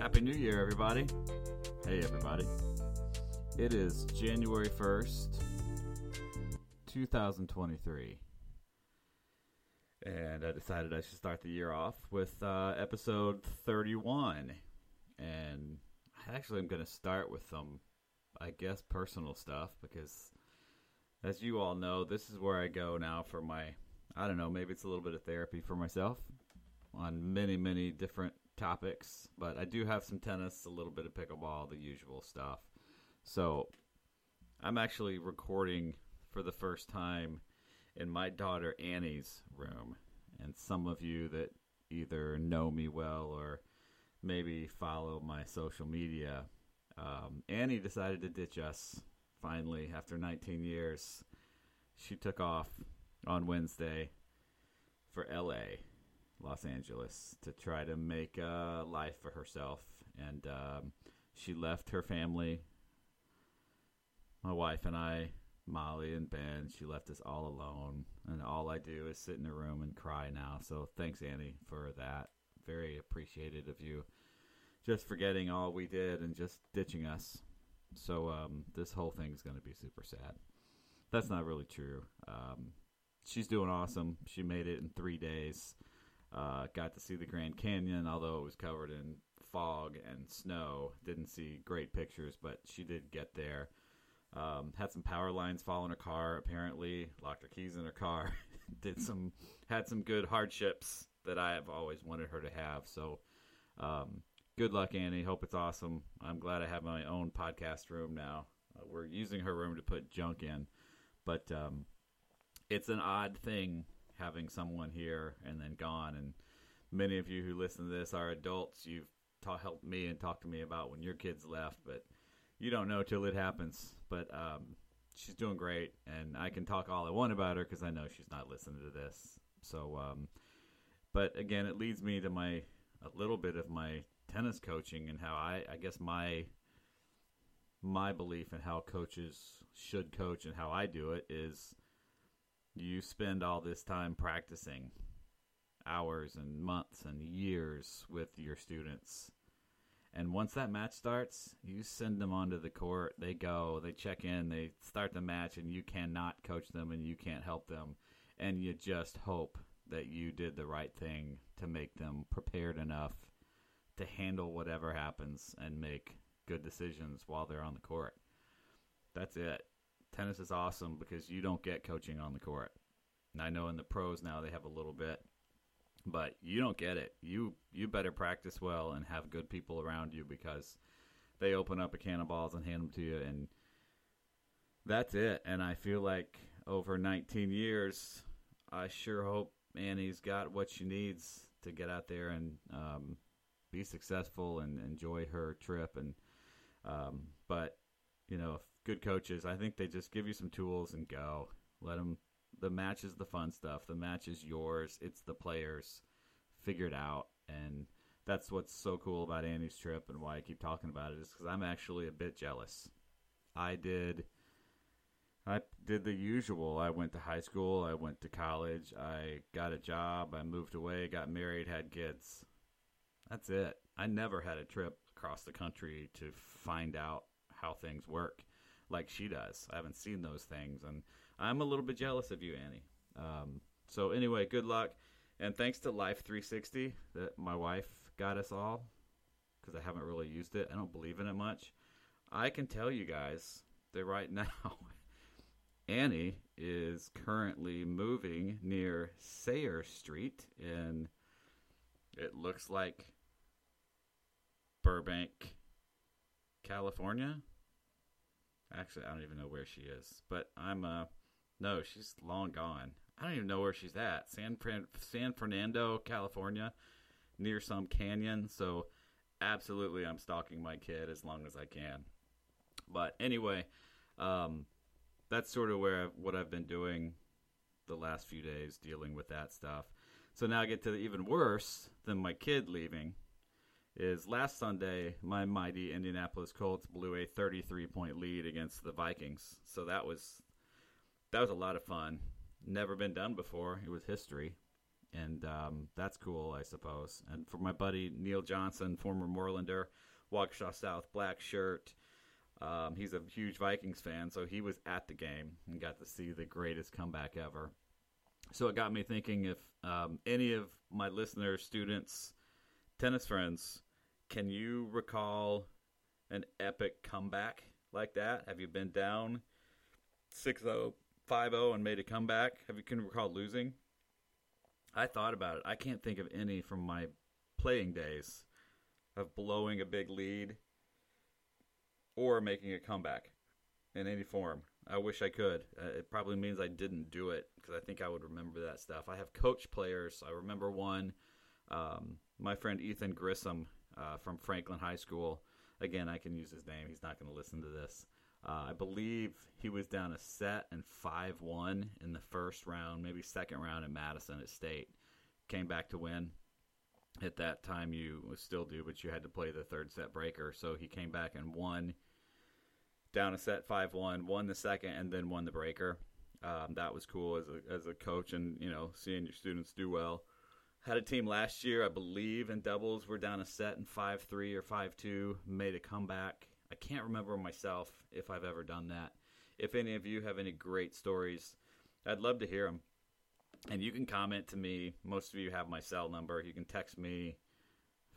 Happy New Year, everybody. Hey, everybody. It is January 1st, 2023. And I decided I should start the year off with uh, episode 31. And actually, I'm going to start with some, I guess, personal stuff because, as you all know, this is where I go now for my, I don't know, maybe it's a little bit of therapy for myself on many, many different topics, but I do have some tennis, a little bit of pickleball, the usual stuff. So I'm actually recording for the first time in my daughter Annie's room. And some of you that either know me well or maybe follow my social media, um, Annie decided to ditch us finally after 19 years. She took off on Wednesday for LA Los Angeles to try to make a life for herself. And um, she left her family, my wife and I, Molly and Ben. She left us all alone. And all I do is sit in the room and cry now. So thanks, Annie, for that. Very appreciated of you just forgetting all we did and just ditching us. So um, this whole thing is going to be super sad. That's not really true. Um, she's doing awesome. She made it in three days. Uh, got to see the Grand Canyon, although it was covered in fog and snow. Didn't see great pictures, but she did get there. Um, had some power lines fall in her car. Apparently, locked her keys in her car. did some had some good hardships that I have always wanted her to have. So, um, good luck, Annie. Hope it's awesome. I'm glad I have my own podcast room now. Uh, we're using her room to put junk in, but um, it's an odd thing having someone here and then gone. And many of you who listen to this are adults. You've ta- helped me and talked to me about when your kids left, but you don't know till it happens. But um, she's doing great, and I can talk all I want about her because I know she's not listening to this. So, um, but again, it leads me to my a little bit of my tennis coaching and how I, I guess my my belief in how coaches should coach and how I do it is you spend all this time practicing hours and months and years with your students. And once that match starts, you send them onto the court. They go, they check in, they start the match, and you cannot coach them and you can't help them. And you just hope that you did the right thing to make them prepared enough to handle whatever happens and make good decisions while they're on the court. That's it tennis is awesome because you don't get coaching on the court. And I know in the pros now they have a little bit, but you don't get it. You you better practice well and have good people around you because they open up a can of balls and hand them to you, and that's it. And I feel like over 19 years, I sure hope Annie's got what she needs to get out there and um, be successful and enjoy her trip. And um, but you know, if good coaches. I think they just give you some tools and go. Let them. The match is the fun stuff. The match is yours. It's the players. Figure it out, and that's what's so cool about Annie's trip and why I keep talking about it is because I'm actually a bit jealous. I did. I did the usual. I went to high school. I went to college. I got a job. I moved away. Got married. Had kids. That's it. I never had a trip across the country to find out how things work like she does. I haven't seen those things, and I'm a little bit jealous of you, Annie. Um, so anyway, good luck, and thanks to Life 360 that my wife got us all because I haven't really used it. I don't believe in it much. I can tell you guys that right now, Annie is currently moving near Sayer Street in. It looks like Burbank, California. Actually, I don't even know where she is, but I'm uh no, she's long gone. I don't even know where she's at. San Fran- San Fernando, California, near some canyon. So, absolutely, I'm stalking my kid as long as I can. But anyway, um, that's sort of where I've, what I've been doing the last few days, dealing with that stuff. So now I get to the even worse than my kid leaving is last Sunday, my mighty Indianapolis Colts blew a 33 point lead against the Vikings. So that was that was a lot of fun. Never been done before. It was history. and um, that's cool, I suppose. And for my buddy Neil Johnson, former Moorlander, Waukesha South black shirt. Um, he's a huge Vikings fan, so he was at the game and got to see the greatest comeback ever. So it got me thinking if um, any of my listeners, students, tennis friends, can you recall an epic comeback like that? Have you been down 6 0, 5 0 and made a comeback? Have you can recall losing? I thought about it. I can't think of any from my playing days of blowing a big lead or making a comeback in any form. I wish I could. Uh, it probably means I didn't do it because I think I would remember that stuff. I have coach players. I remember one. Um, my friend Ethan Grissom uh, from Franklin High School. Again, I can use his name. He's not going to listen to this. Uh, I believe he was down a set and 5 1 in the first round, maybe second round in Madison at State. Came back to win. At that time, you still do, but you had to play the third set breaker. So he came back and won down a set 5 1, won the second, and then won the breaker. Um, that was cool as a, as a coach and, you know, seeing your students do well. Had a team last year, I believe, in doubles. We're down a set in 5 3 or 5 2, made a comeback I can't remember myself if I've ever done that. If any of you have any great stories, I'd love to hear them. And you can comment to me. Most of you have my cell number. You can text me,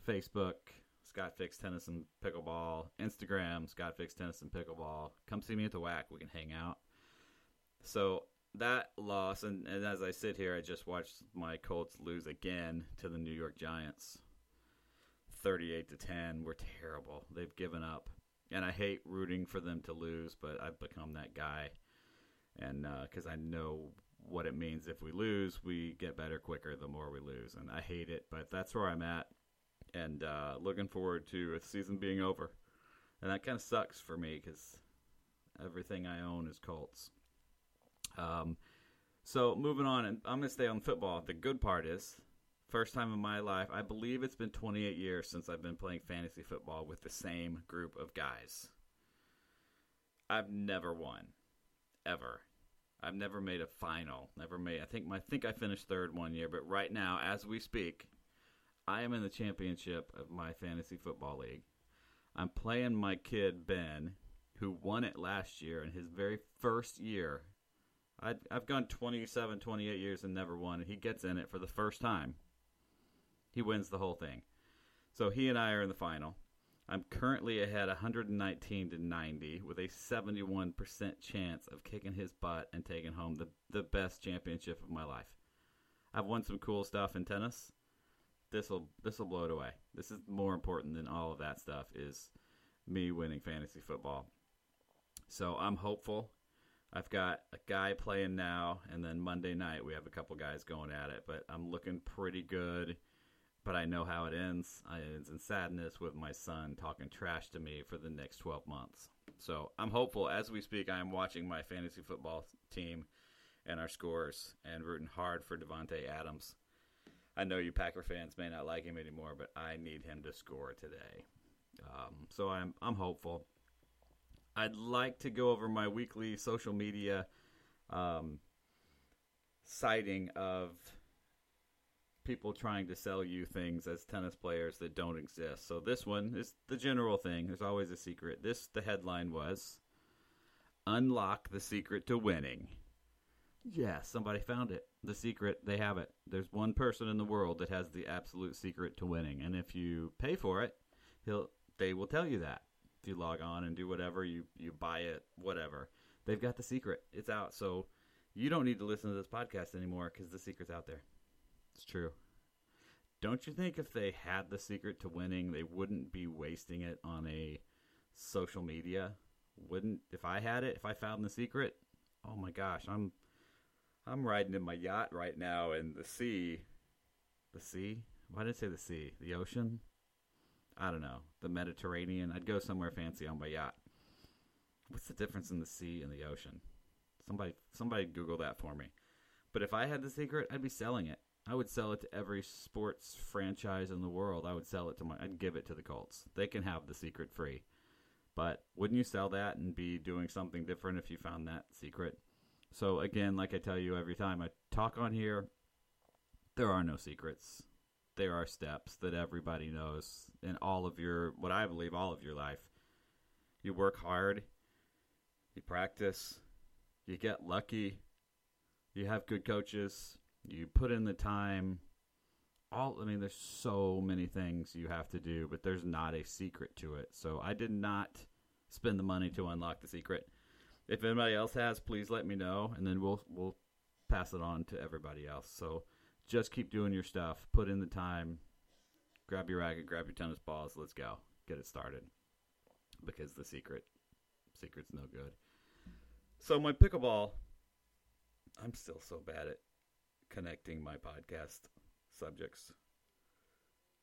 Facebook, Scott Ficks Tennis and Pickleball, Instagram, Scott Ficks Tennis and Pickleball. Come see me at the WAC. We can hang out. So that loss, and, and as I sit here, I just watched my Colts lose again to the New York Giants. 38 to 10. We're terrible. They've given up and I hate rooting for them to lose, but I've become that guy, and because uh, I know what it means if we lose, we get better quicker the more we lose, and I hate it, but that's where I'm at, and uh, looking forward to a season being over, and that kind of sucks for me because everything I own is Colts. Um, so moving on, and I'm going to stay on football. The good part is First time in my life, I believe it's been 28 years since I've been playing fantasy football with the same group of guys. I've never won, ever. I've never made a final. Never made. I think my, I think I finished third one year, but right now, as we speak, I am in the championship of my fantasy football league. I'm playing my kid Ben, who won it last year in his very first year. I have gone 27, 28 years and never won, and he gets in it for the first time. He wins the whole thing. So he and I are in the final. I'm currently ahead 119 to 90 with a 71% chance of kicking his butt and taking home the, the best championship of my life. I've won some cool stuff in tennis. This will this will blow it away. This is more important than all of that stuff is me winning fantasy football. So I'm hopeful. I've got a guy playing now, and then Monday night we have a couple guys going at it. But I'm looking pretty good but I know how it ends. I ends in sadness with my son talking trash to me for the next 12 months. So I'm hopeful as we speak. I am watching my fantasy football team and our scores and rooting hard for Davante Adams. I know you Packer fans may not like him anymore, but I need him to score today. Um, so I'm I'm hopeful. I'd like to go over my weekly social media um, sighting of people trying to sell you things as tennis players that don't exist. So this one is the general thing. There's always a secret. This the headline was Unlock the secret to winning. Yeah, somebody found it. The secret, they have it. There's one person in the world that has the absolute secret to winning. And if you pay for it, he'll they will tell you that. You log on and do whatever, you you buy it, whatever. They've got the secret. It's out. So you don't need to listen to this podcast anymore cuz the secret's out there. It's true. Don't you think if they had the secret to winning, they wouldn't be wasting it on a social media? Wouldn't if I had it, if I found the secret? Oh my gosh, I'm I'm riding in my yacht right now in the sea. The sea? Why did I say the sea? The ocean? I don't know. The Mediterranean. I'd go somewhere fancy on my yacht. What's the difference in the sea and the ocean? Somebody somebody Google that for me. But if I had the secret, I'd be selling it. I would sell it to every sports franchise in the world. I would sell it to my. I'd give it to the Colts. They can have the secret free. But wouldn't you sell that and be doing something different if you found that secret? So again, like I tell you every time I talk on here, there are no secrets. There are steps that everybody knows in all of your, what I believe, all of your life. You work hard, you practice, you get lucky, you have good coaches, you put in the time. All I mean, there's so many things you have to do, but there's not a secret to it. So I did not spend the money to unlock the secret. If anybody else has, please let me know, and then we'll we'll pass it on to everybody else. So just keep doing your stuff, put in the time, grab your racket, grab your tennis balls, let's go, get it started. Because the secret, secret's no good. So my pickleball, I'm still so bad at connecting my podcast subjects.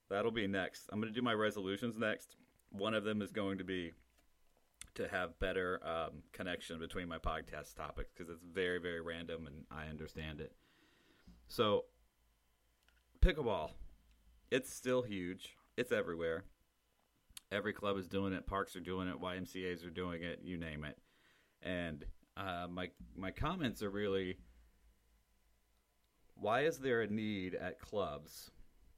That'll be next. I'm going to do my resolutions next. One of them is going to be to have better um, connection between my podcast topics because it's very, very random and I understand it. So, pickleball, it's still huge. It's everywhere. Every club is doing it. Parks are doing it. YMCA's are doing it. You name it. And uh, my my comments are really why is there a need at clubs,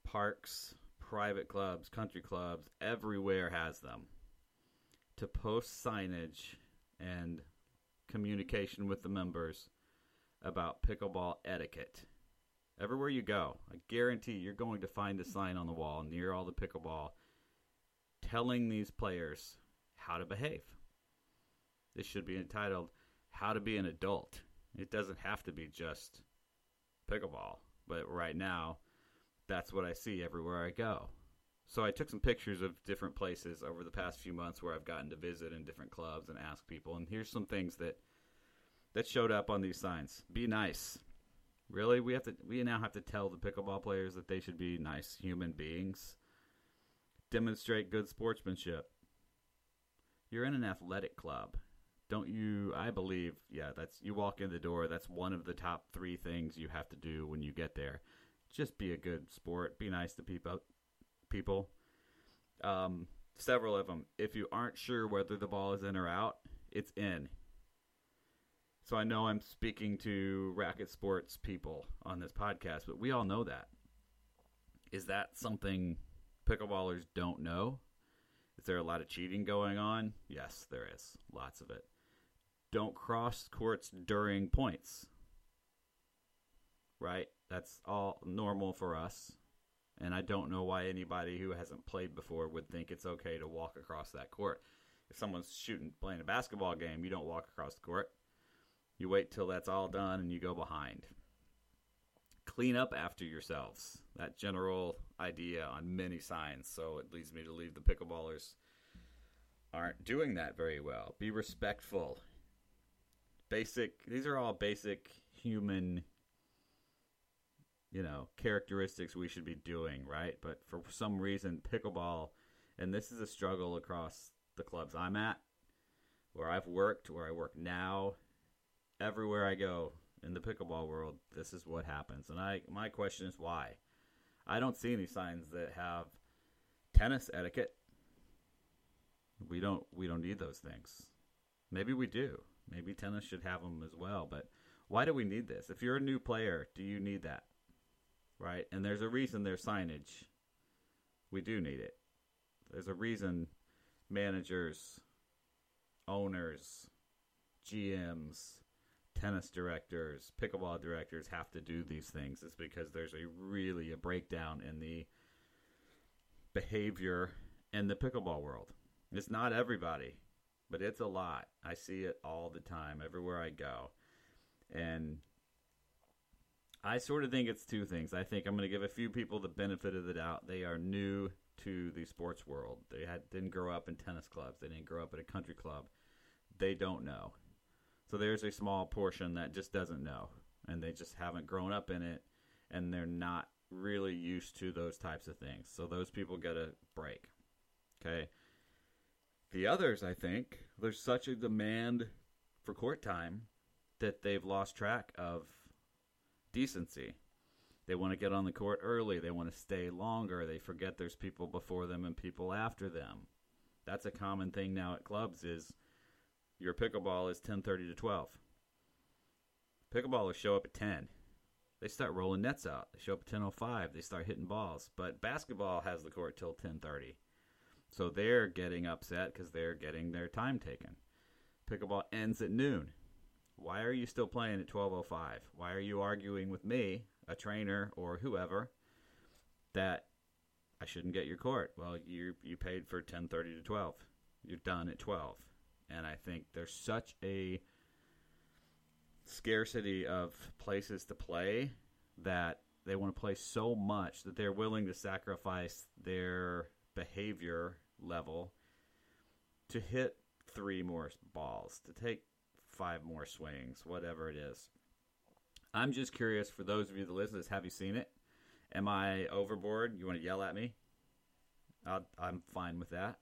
parks, private clubs, country clubs, everywhere has them, to post signage and communication with the members about pickleball etiquette? Everywhere you go, I guarantee you're going to find a sign on the wall near all the pickleball telling these players how to behave. This should be entitled How to Be an Adult. It doesn't have to be just pickleball. But right now, that's what I see everywhere I go. So I took some pictures of different places over the past few months where I've gotten to visit in different clubs and ask people. And here's some things that that showed up on these signs. Be nice. Really, we have to. We now have to tell the pickleball players that they should be nice human beings. Demonstrate good sportsmanship. You're in an athletic club don't you i believe yeah that's you walk in the door that's one of the top three things you have to do when you get there just be a good sport be nice to people people um, several of them if you aren't sure whether the ball is in or out it's in so i know i'm speaking to racket sports people on this podcast but we all know that is that something pickleballers don't know is there a lot of cheating going on? Yes, there is. Lots of it don't cross courts during points. Right? That's all normal for us. And I don't know why anybody who hasn't played before would think it's okay to walk across that court. If someone's shooting playing a basketball game, you don't walk across the court. You wait till that's all done and you go behind. Clean up after yourselves. That general idea on many signs. So it leads me to leave the pickleballers aren't doing that very well. Be respectful basic these are all basic human you know characteristics we should be doing right but for some reason pickleball and this is a struggle across the clubs i'm at where i've worked where i work now everywhere i go in the pickleball world this is what happens and i my question is why i don't see any signs that have tennis etiquette we don't we don't need those things maybe we do Maybe tennis should have them as well. But why do we need this? If you're a new player, do you need that? Right? And there's a reason there's signage. We do need it. There's a reason managers, owners, GMs, tennis directors, pickleball directors have to do these things. It's because there's a really a breakdown in the behavior in the pickleball world. It's not everybody but it's a lot. I see it all the time, everywhere I go. And I sort of think it's two things. I think I'm going to give a few people the benefit of the doubt. They are new to the sports world. They had, didn't grow up in tennis clubs. They didn't grow up at a country club. They don't know. So there's a small portion that just doesn't know, and they just haven't grown up in it, and they're not really used to those types of things. So those people get a break. Okay. The others, I think, there's such a demand for court time that they've lost track of decency. They want to get on the court early. They want to stay longer. They forget there's people before them and people after them. That's a common thing now at clubs is your pickleball is 10:30 to 12. Pickleballers show up at 10. they start rolling nets out. They show up at 10:05. They start hitting balls. But basketball has the court till 10:30, so they're getting upset because they're getting their time taken. Pickleball ends at noon. Why are you still playing at 12:05? Why are you arguing with me, a trainer or whoever, that I shouldn't get your court? Well, you you paid for 10:30 to 12. You're done at 12. And I think there's such a scarcity of places to play that they want to play so much that they're willing to sacrifice their behavior level to hit three more balls, to take five more swings, whatever it is. I'm just curious for those of you that listen have you seen it? Am I overboard? You want to yell at me? i am fine with that.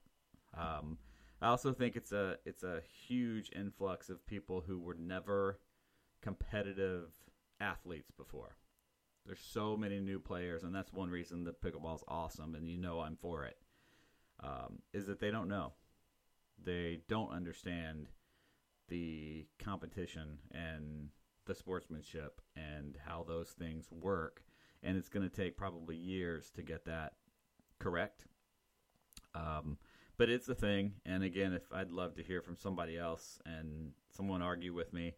Um, I also think it's a it's a huge influx of people who were never competitive athletes before. There's so many new players, and that's one reason that pickleball's awesome, and you know I'm for it. Um, is that they don't know, they don't understand the competition and the sportsmanship and how those things work, and it's going to take probably years to get that correct. Um, but it's a thing, and again, if I'd love to hear from somebody else and someone argue with me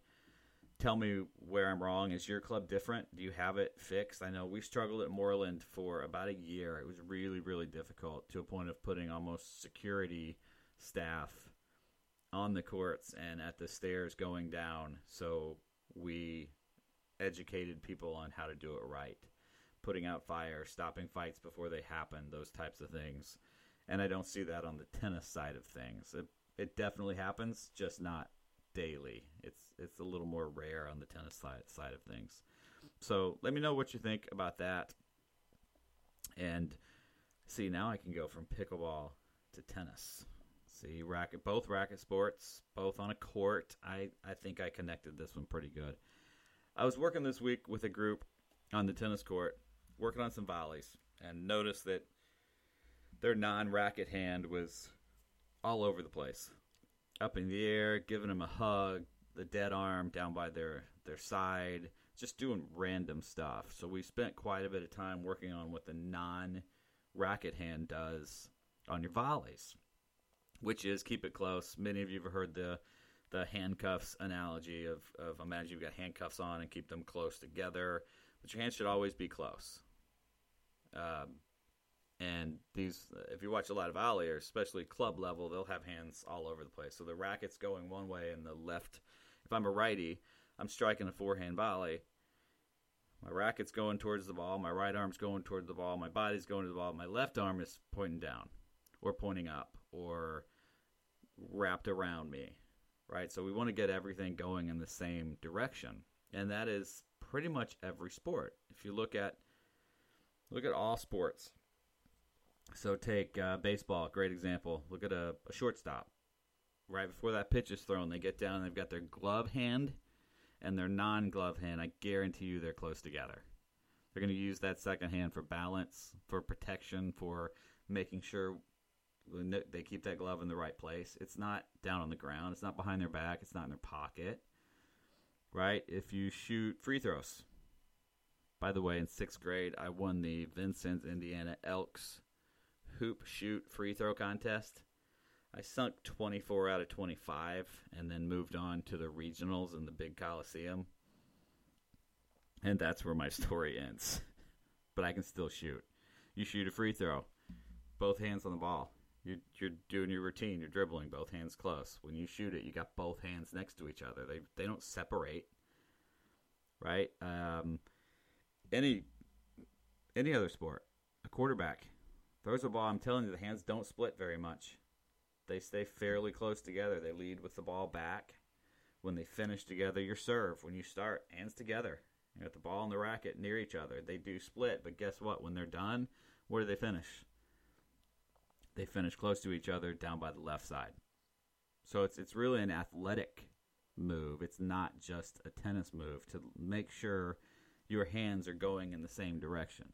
tell me where I'm wrong. Is your club different? Do you have it fixed? I know we struggled at Moreland for about a year. It was really, really difficult to a point of putting almost security staff on the courts and at the stairs going down. So we educated people on how to do it right, putting out fire, stopping fights before they happen, those types of things. And I don't see that on the tennis side of things. It, it definitely happens, just not daily. It's it's a little more rare on the tennis side side of things. So let me know what you think about that. And see now I can go from pickleball to tennis. See racket both racket sports, both on a court. I I think I connected this one pretty good. I was working this week with a group on the tennis court, working on some volleys, and noticed that their non-racket hand was all over the place up in the air, giving them a hug, the dead arm down by their their side, just doing random stuff. So we spent quite a bit of time working on what the non racket hand does on your volleys, which is keep it close. Many of you have heard the the handcuffs analogy of, of imagine you've got handcuffs on and keep them close together, but your hands should always be close. Um, and these, if you watch a lot of volleyers, especially club level, they'll have hands all over the place. So the racket's going one way, and the left. If I'm a righty, I'm striking a forehand volley. My racket's going towards the ball. My right arm's going towards the ball. My body's going to the ball. My left arm is pointing down, or pointing up, or wrapped around me. Right. So we want to get everything going in the same direction, and that is pretty much every sport. If you look at look at all sports so take uh, baseball, great example. Look at a, a shortstop. Right before that pitch is thrown, they get down. And they've got their glove hand and their non-glove hand. I guarantee you, they're close together. They're going to use that second hand for balance, for protection, for making sure they keep that glove in the right place. It's not down on the ground. It's not behind their back. It's not in their pocket. Right? If you shoot free throws. By the way, in sixth grade, I won the Vincennes, Indiana Elks hoop shoot free throw contest. I sunk 24 out of 25 and then moved on to the regionals in the big Coliseum. And that's where my story ends. but I can still shoot. You shoot a free throw, both hands on the ball. You're, you're doing your routine. You're dribbling, both hands close. When you shoot it, you got both hands next to each other. They they don't separate, right? Um, any any other sport, a quarterback Throws a ball, I'm telling you, the hands don't split very much. They stay fairly close together. They lead with the ball back. When they finish together, your serve. When you start, hands together. You got the ball and the racket near each other. They do split, but guess what? When they're done, where do they finish? They finish close to each other down by the left side. So it's it's really an athletic move. It's not just a tennis move to make sure your hands are going in the same direction.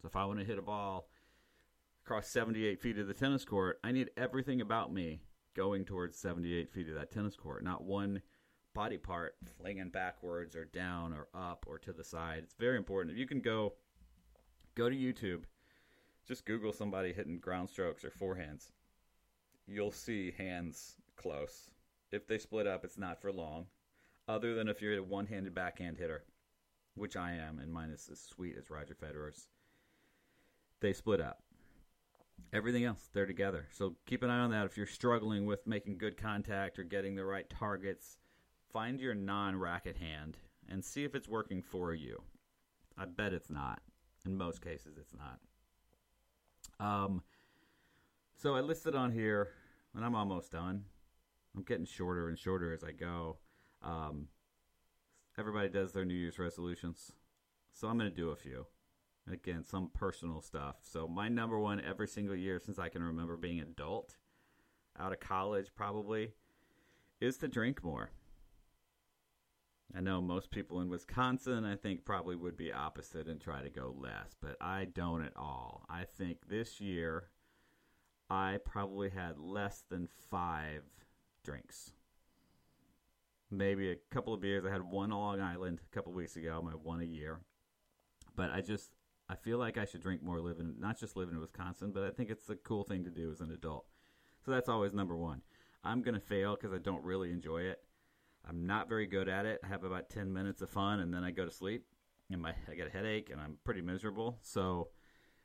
So if I want to hit a ball across 78 feet of the tennis court, I need everything about me going towards 78 feet of that tennis court, not one body part flinging backwards or down or up or to the side. It's very important. If you can go go to YouTube, just Google somebody hitting ground strokes or forehands. You'll see hands close. If they split up, it's not for long. Other than if you're a one-handed backhand hitter, which I am, and mine is as sweet as Roger Federer's. They split up. Everything else, they're together. So keep an eye on that. If you're struggling with making good contact or getting the right targets, find your non racket hand and see if it's working for you. I bet it's not. In most cases, it's not. Um, so I listed on here, and I'm almost done. I'm getting shorter and shorter as I go. Um, everybody does their New Year's resolutions, so I'm going to do a few. Again, some personal stuff. So my number one every single year since I can remember being an adult, out of college probably, is to drink more. I know most people in Wisconsin, I think, probably would be opposite and try to go less, but I don't at all. I think this year I probably had less than five drinks. Maybe a couple of beers. I had one Long Island a couple weeks ago, my one a year. But I just, I feel like I should drink more living, not just living in Wisconsin, but I think it's a cool thing to do as an adult. So that's always number one. I'm going to fail because I don't really enjoy it. I'm not very good at it. I have about 10 minutes of fun and then I go to sleep and my I get a headache and I'm pretty miserable. So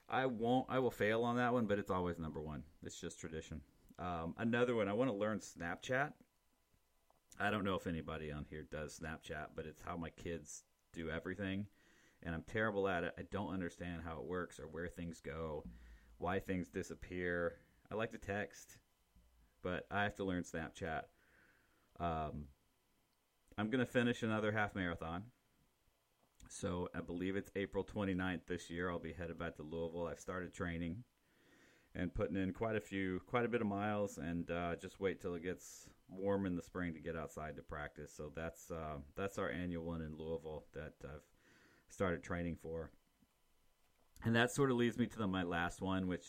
I won't I will fail on that one, but it's always number 1. It's just tradition. Um, another one I want to learn Snapchat. I don't know if anybody on here does Snapchat, but it's how my kids do everything and I'm terrible at it. I don't understand how it works or where things go, why things disappear. I like to text, but I have to learn Snapchat. Um, I'm going to finish another half marathon. So I believe it's April 29th this year. I'll be headed back to Louisville. I've started training and putting in quite a few, quite a bit of miles, and uh, just wait till it gets warm in the spring to get outside to practice. So that's uh, that's our annual one in Louisville that I've started training for. And that sort of leads me to the, my last one, which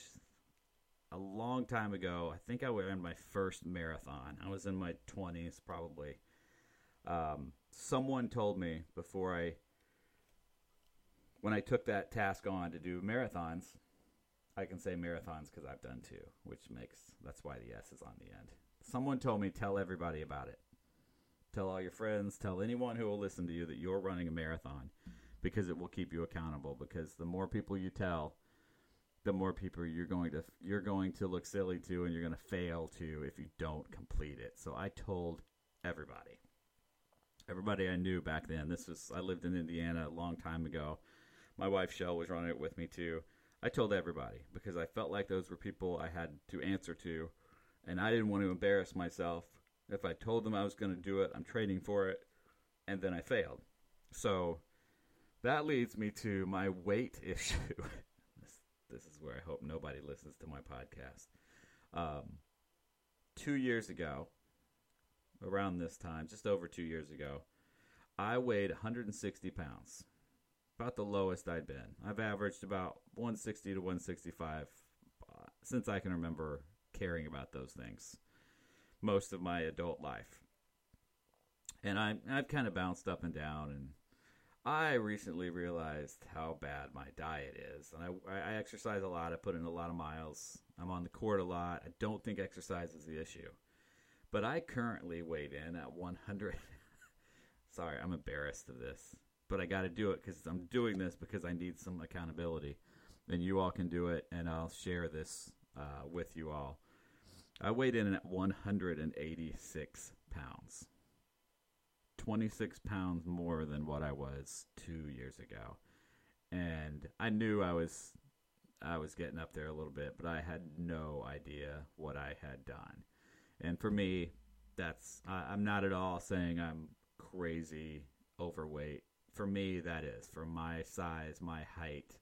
a long time ago, I think I ran my first marathon. I was in my 20s probably. Um, someone told me before I, when I took that task on to do marathons, I can say marathons because I've done two, which makes that's why the S is on the end. Someone told me tell everybody about it. Tell all your friends, tell anyone who will listen to you that you're running a marathon because it will keep you accountable because the more people you tell, the more people you're going to you're going to look silly to and you're going to fail to if you don't complete it. So I told everybody everybody I knew back then. This was I lived in Indiana a long time ago. My wife Shell was running it with me too. I told everybody because I felt like those were people I had to answer to, and I didn't want to embarrass myself. If I told them I was going to do it, I'm training for it, and then I failed. So that leads me to my weight issue. this, this is where I hope nobody listens to my podcast. Um, two years ago, around this time, just over two years ago, I weighed 160 pounds, about the lowest I'd been. I've averaged about 160 to 165 uh, since I can remember caring about those things most of my adult life. And I, I've kind of bounced up and down, and I recently realized how bad my diet is. And I, I exercise a lot, I put in a lot of miles, I'm on the court a lot. I don't think exercise is the issue. But I currently weighed in at 100. Sorry, I'm embarrassed of this. But I got to do it because I'm doing this because I need some accountability. And you all can do it, and I'll share this uh, with you all. I weighed in at 186 pounds. 26 pounds more than what I was two years ago. And I knew I was I was getting up there a little bit, but I had no idea what I had done. And for me, that's I, I'm not at all saying I'm crazy overweight. For me, that is for my size, my height,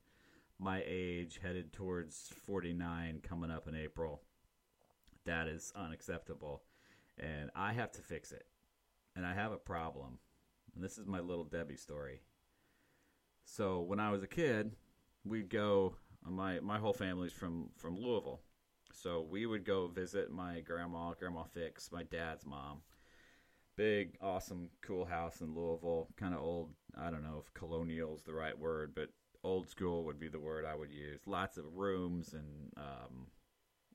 my age, headed towards 49, coming up in April. That is unacceptable, and I have to fix it. And I have a problem. And this is my little Debbie story. So when I was a kid, we'd go. My my whole family's from from Louisville, so we would go visit my grandma, Grandma Ficks, my dad's mom. big, awesome, cool house in Louisville. Kind of old. I don't know if colonial is the right word, but old school would be the word I would use. Lots of rooms and um,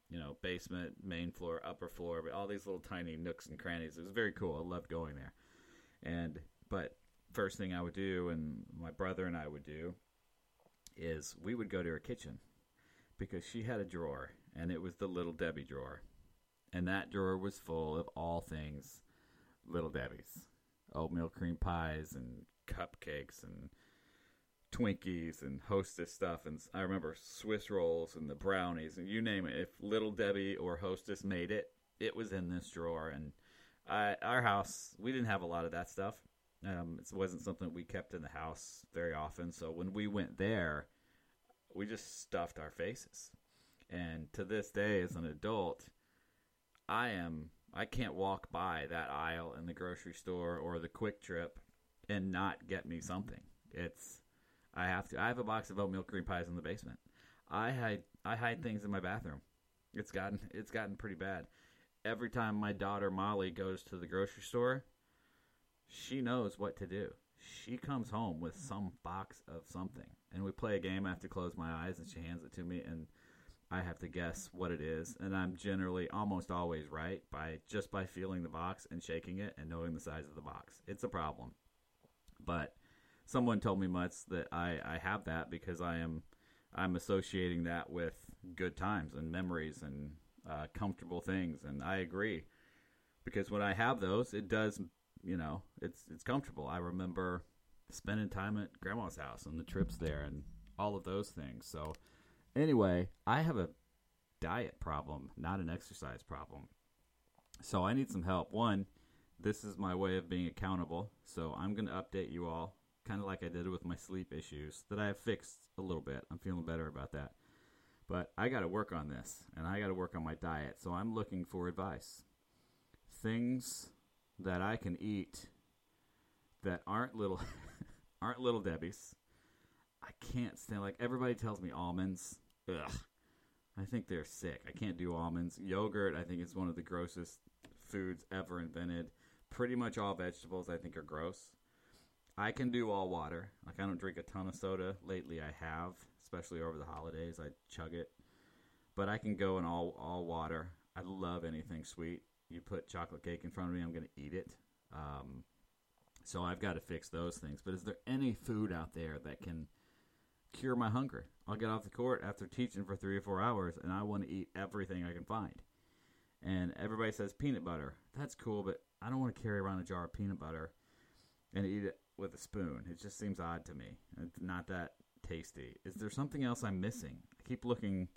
you know basement, main floor, upper floor, but all these little tiny nooks and crannies. It was very cool. I loved going there. And but first thing I would do, and my brother and I would do, is we would go to her kitchen because she had a drawer, and it was the Little Debbie drawer, and that drawer was full of all things Little Debbie's, oatmeal cream pies and cupcakes and Twinkies and Hostess stuff, and I remember Swiss rolls and the brownies and you name it. If Little Debbie or Hostess made it, it was in this drawer. And I, our house, we didn't have a lot of that stuff. Um, it wasn't something we kept in the house very often. So when we went there, we just stuffed our faces. And to this day, as an adult, I am I can't walk by that aisle in the grocery store or the Kwik Trip and not get me something. It's I have to. I have a box of oatmeal cream pies in the basement. I hide I hide things in my bathroom. It's gotten it's gotten pretty bad. Every time my daughter Molly goes to the grocery store, she knows what to do. She comes home with some box of something, and we play a game. I have to close my eyes, and she hands it to me, and I have to guess what it is. And I'm generally almost always right by just by feeling the box and shaking it and knowing the size of the box. It's a problem, but someone told me once that I, I have that because I am I'm associating that with good times and memories and uh, comfortable things, and I agree because when I have those, it does you know it's it's comfortable. I remember spending time at grandma's house and the trips there and all of those things. So anyway, I have a diet problem, not an exercise problem. So I need some help. One, this is my way of being accountable. So I'm going to update you all kind of like I did with my sleep issues that I have fixed a little bit. I'm feeling better about that. But I got to work on this and I got to work on my diet. So I'm looking for advice. Things that I can eat that aren't little aren't little Debbie's. I can't stand like everybody tells me almonds. Ugh. I think they're sick. I can't do almonds. Yogurt, I think is one of the grossest foods ever invented. Pretty much all vegetables I think are gross. I can do all water. Like I don't drink a ton of soda. Lately I have, especially over the holidays. I chug it. But I can go in all all water. I love anything sweet. You put chocolate cake in front of me, I'm to eat it. Um, so I've got to fix those things. But is there any food out there that can cure my hunger? I'll get off the court after teaching for three or four hours, and I want to eat everything I can find. And everybody says peanut butter. That's cool, but I don't want to carry around a jar of peanut butter and eat it with a spoon. It just seems odd to me. It's not that tasty. Is there something else I'm missing? I keep looking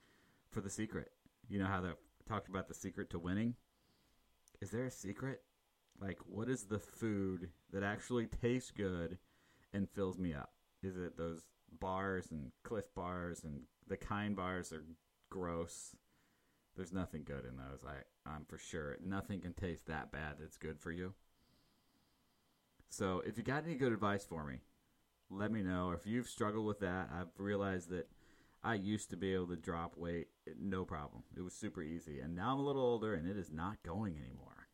for the secret. You know how they talked about the secret to winning? Is there a secret? Like, what is the food that actually tastes good and fills me up? Is it those bars and Clif bars and the kind bars are gross? There's nothing good in those. I I'm for sure. Nothing can taste that bad that's good for you. So if you got any good advice for me, let me know. If you've struggled with that, I've realized that I used to be able to drop weight no problem. It was super easy. And now I'm a little older and it is not going anymore.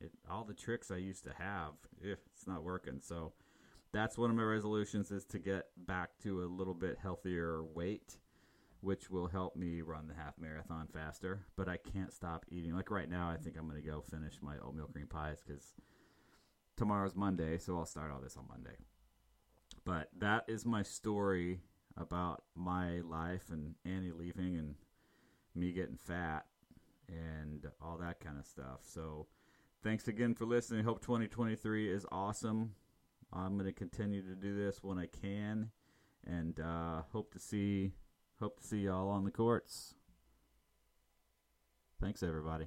It, all the tricks I used to have, eh, it's not working. So that's one of my resolutions is to get back to a little bit healthier weight, which will help me run the half marathon faster. But I can't stop eating. Like right now, I think I'm going to go finish my oatmeal cream pies because tomorrow's Monday, so I'll start all this on Monday. But that is my story about my life and Annie leaving and me getting fat and all that kind of stuff. So thanks again for listening. Hope 2023 is awesome. I'm going to continue to do this when I can and uh, hope to see hope to see y'all on the courts. Thanks everybody.